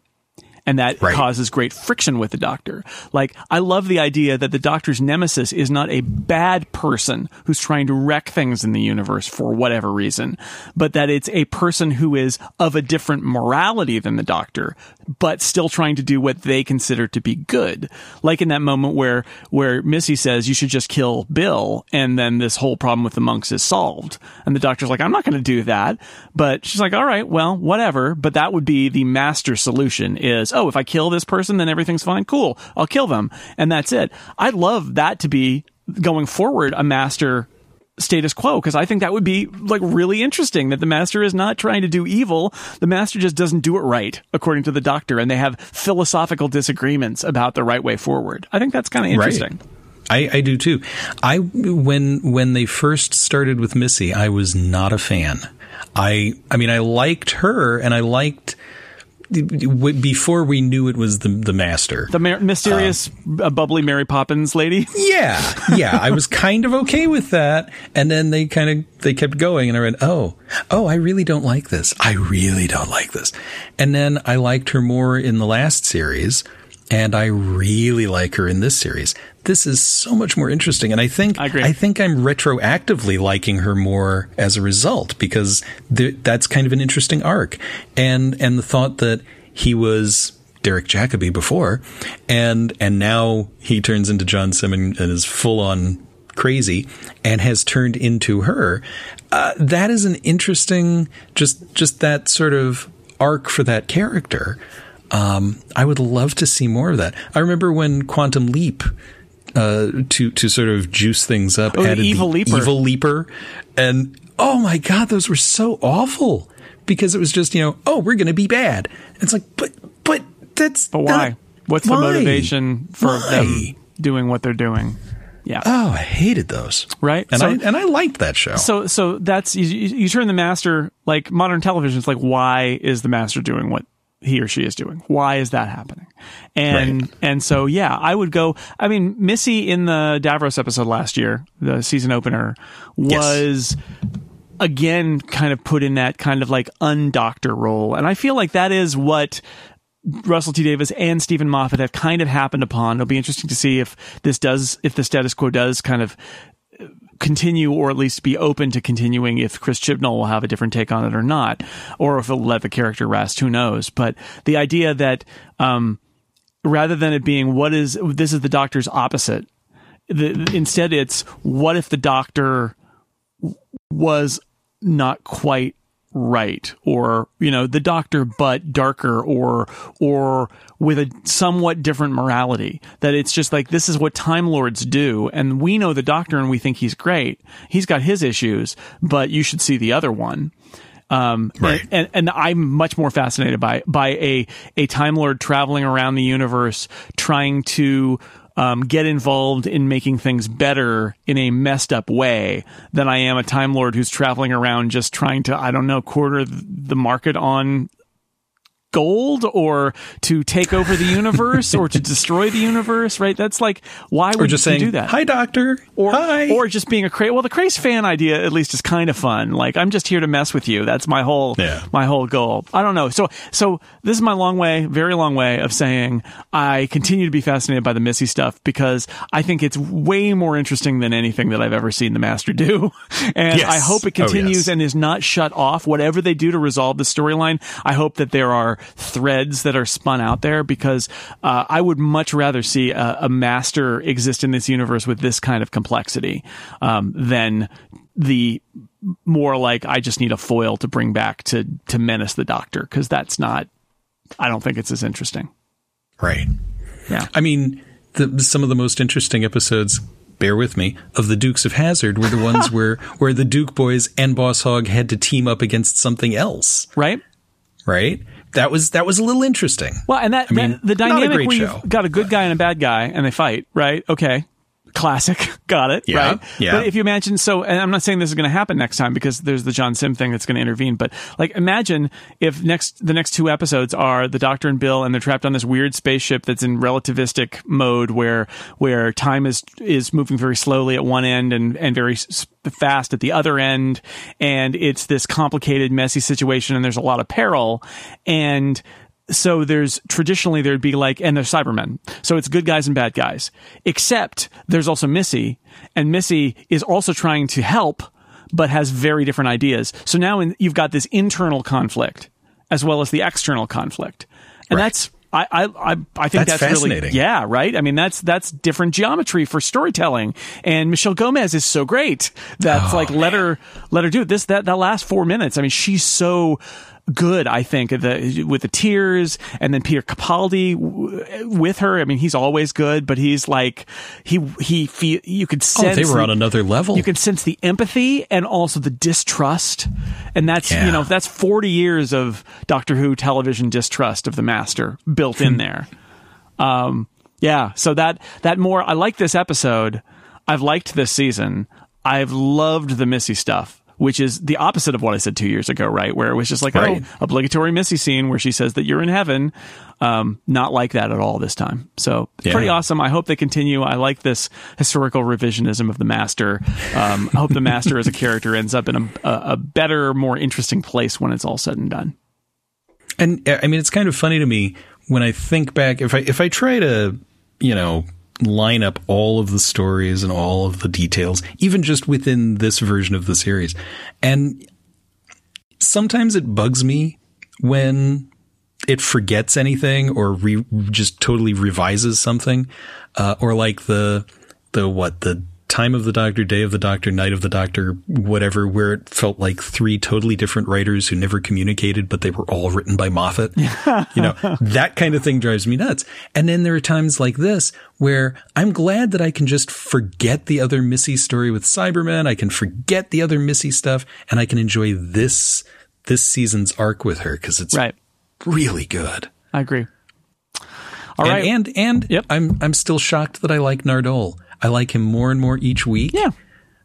and that Right. causes great friction with the doctor. Like, I love the idea that the doctor's nemesis is not a bad person who's trying to wreck things in the universe for whatever reason, but that it's a person who is of a different morality than the doctor, but still trying to do what they consider to be good. Like in that moment where, where Missy says, you should just kill Bill, and then this whole problem with the monks is solved. And the doctor's like, I'm not going to do that. But she's like, all right, well, whatever. But that would be the master solution is, oh, if I kill this person, then everything's fine. Cool. I'll kill them. And that's it. I'd love that to be going forward a master status quo because I think that would be like really interesting that the master is not trying to do evil. The master just doesn't do it right, according to the doctor, and they have philosophical disagreements about the right way forward. I think that's kind of interesting. Right. I, I do too. I when when they first started with Missy, I was not a fan. I I mean I liked her and I liked before we knew it was the the master, the mysterious, uh, bubbly Mary Poppins lady. Yeah, yeah, I was kind of okay with that, and then they kind of they kept going, and I went, oh, oh, I really don't like this. I really don't like this, and then I liked her more in the last series, and I really like her in this series. This is so much more interesting, and I think I. I think I'm retroactively liking her more as a result because th- that's kind of an interesting arc, and and the thought that he was Derek Jacobi before, and and now he turns into John Simmons and is full on crazy and has turned into her. Uh, that is an interesting just just that sort of arc for that character. Um, I would love to see more of that. I remember when Quantum Leap uh, to to sort of juice things up, oh, added evil the leaper. evil leaper, and oh my god, those were so awful because it was just you know oh we're going to be bad. It's like but but that's but why? Not, What's why? the motivation for why? them doing what they're doing? Yeah. Oh, I hated those. Right. And so, I and I liked that show. So so that's you, you turn the master like modern television. It's like why is the master doing what he or she is doing. Why is that happening? And right. and so yeah, I would go. I mean, Missy in the Davros episode last year, the season opener, was. Yes. Again, kind of put in that kind of like undoctor role. And I feel like that is what Russell T Davies and Steven Moffat have kind of happened upon. It'll be interesting to see if this does, if the status quo does kind of continue or at least be open to continuing if Chris Chibnall will have a different take on it or not, or if it'll let the character rest, who knows. But the idea that um, rather than it being what is this is the doctor's opposite, the, instead it's what if the doctor was not quite right or you know the doctor but darker or or with a somewhat different morality. That it's just like this is what time lords do. And we know the doctor and we think he's great. He's got his issues but you should see the other one. Um, right. and, and, and I'm much more fascinated by by a a time lord traveling around the universe trying to um, get involved in making things better in a messed up way than I am a Time Lord who's traveling around just trying to, I don't know, quarter the market on gold or to take over the universe or to destroy the universe, right? That's like why would or just you saying, do that? Hi, doctor. Or Hi. or just being a craze. Well, the craze fan idea at least is kind of fun. Like I'm just here to mess with you. That's my whole yeah. my whole goal. I don't know. So so this is my long way, very long way of saying I continue to be fascinated by the Missy stuff because I think it's way more interesting than anything that I've ever seen the Master do. and yes. I hope it continues oh, yes. and is not shut off. Whatever they do to resolve the storyline, I hope that there are threads that are spun out there because uh, I would much rather see a, a, master exist in this universe with this kind of complexity um, than the more like I just need a foil to bring back to to menace the Doctor because that's not. I don't think it's as interesting. Right. Yeah. I mean, the, some of the most interesting episodes bear with me, of the Dukes of Hazzard were the ones where where the Duke boys and Boss Hogg had to team up against something else. Right? Right? That was that was a little interesting. Well, and that, I mean, that the dynamic where show, you've got a good guy and a bad guy and they fight, right? Okay. Classic. Got it. Yeah, right. yeah. But if you imagine, so, and I'm not saying this is going to happen next time because there's the John Simm thing that's going to intervene, but like imagine if next, the next two episodes are the Doctor and Bill and they're trapped on this weird spaceship that's in relativistic mode where, where time is, is moving very slowly at one end and, and very fast at the other end. And it's this complicated, messy situation and there's a lot of peril. And so there's traditionally there'd be like and there's cybermen so it's good guys and bad guys except there's also missy and missy is also trying to help but has very different ideas so now in, you've got this internal conflict as well as the external conflict and right. that's I, I, I I think that's, that's, really, yeah, right. I mean, that's, that's different geometry for storytelling. And Michelle Gomez is so great. That's oh, like, let her, let her do it. This, that, that last four minutes. I mean, she's so, good. I think the, with the tears, and then Peter Capaldi w- with her. I mean, he's always good, but he's like he he feel you could sense oh, they were the- on another level. you can sense the empathy and also the distrust. And that's, Yeah. you know, that's 40 years of Doctor Who television distrust of the master built in there. Um, yeah. So that, that more, I like this episode. I've liked this season. I've loved the Missy stuff. Which is the opposite of what I said two years ago, right? Where it was just like, Right. oh, obligatory Missy scene where she says that you're in heaven. Um, not like that at all this time. So Yeah. pretty awesome. I hope they continue. I like this historical revisionism of the master. Um, I hope the master as a character ends up in a, a, better, more interesting place when it's all said and done. And I mean, it's kind of funny to me when I think back. If I if I try to, you know, line up all of the stories and all of the details, even just within this version of the series, and sometimes it bugs me when it forgets anything or re- just totally revises something, uh, or like the the what the time of the doctor, day of the doctor, night of the doctor, whatever, where it felt like three totally different writers who never communicated, but they were all written by Moffat. you know, that kind of thing drives me nuts. And then there are times like this where I'm glad that I can just forget the other Missy story with Cybermen. I can forget the other Missy stuff and I can enjoy this, this season's arc with her because it's Right. really good. I agree. All right. and, and, and Yep. I'm, I'm still shocked that I like Nardole. I like him more and more each week. yeah.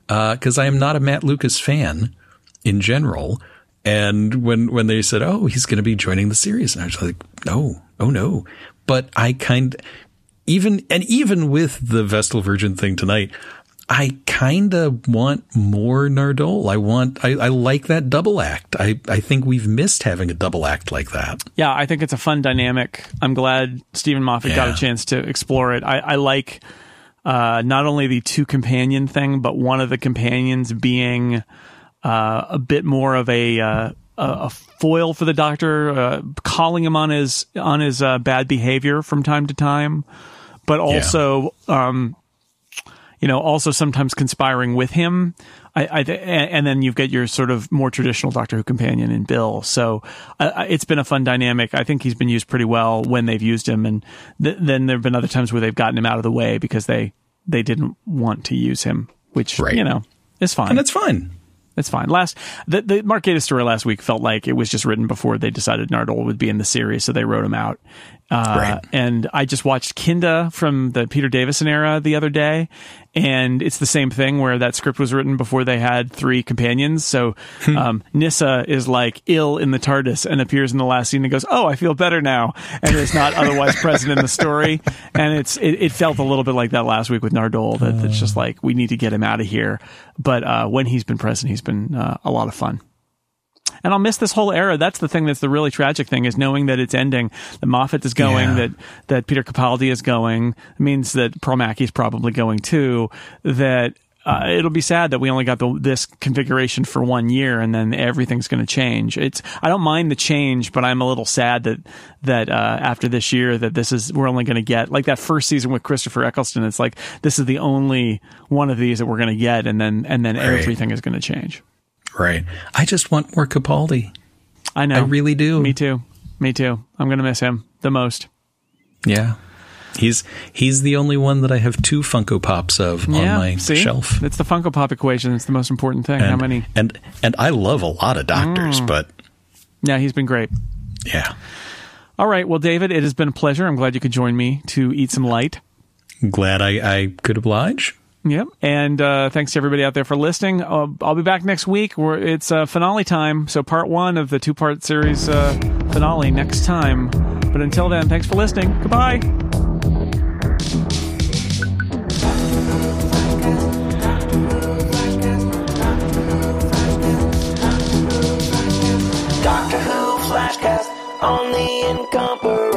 Uh, because I am not a Matt Lucas fan in general. And when when they said, "Oh, he's going to be joining the series," and I was like, "No, oh no." But I kind even and even with the Vestal Virgin thing tonight, I kind of want more Nardole. I want I, I like that double act. I I think we've missed having a double act like that. Yeah, I think it's a fun dynamic. I'm glad Steven Moffat got a chance to explore it. I, I like uh, not only the two companion thing, but one of the companions being uh, a bit more of a uh, a foil for the Doctor, uh, calling him on his on his uh, bad behavior from time to time, but also. Um, you know, also sometimes conspiring with him. I, I, and and then you've got your sort of more traditional Doctor Who companion in Bill. So uh, uh, it's been a fun dynamic. I think he's been used pretty well when they've used him, and th- then there have been other times where they've gotten him out of the way because they they didn't want to use him, which Right. you know is fine. And it's fun. It's fine. Last the the Mark Gatiss story last week felt like it was just written before they decided Nardole would be in the series, so they wrote him out. Uh, Right. And I just watched Kinda from the Peter Davison era the other day, and it's the same thing where that script was written before they had three companions. So um, Nyssa is like ill in the TARDIS and appears in the last scene and goes, "Oh, I feel better now," and is not otherwise present in the story. And it's it, it felt a little bit like that last week with Nardole. That it's just like we need to get him out of here. But uh, when he's been present, he's been uh, a lot of fun. And I'll miss this whole era. That's the thing that's the really tragic thing is knowing that it's ending. That Moffat is going, Yeah. that that Peter Capaldi is going. It means that Pearl Mackie's probably going too. That uh, it'll be sad that we only got the, this configuration for one year and then everything's going to change. It's I don't mind the change, but I'm a little sad that that uh, after this year that this is we're only going to get like that first season with Christopher Eccleston. It's like this is the only one of these that we're going to get, and then and then everything is going to change. Right. I just want more Capaldi. I know. I really do. Me too. Me too. I'm going to miss him the most. Yeah. He's he's the only one that I have two Funko Pops of on my see? shelf. It's the Funko Pop equation. It's the most important thing. How many? And and I love a lot of doctors, Mm. but Yeah, he's been great. yeah. All right. Well, David, it has been a pleasure. I'm glad you could join me to eat some light. Glad I, I could oblige. Yep. And uh, thanks to everybody out there for listening. Uh, I'll be back next week. Where it's uh, finale time. So part one of the two part series uh, finale next time. But until then, thanks for listening. Goodbye. Doctor Who Flashcast on the incomparable.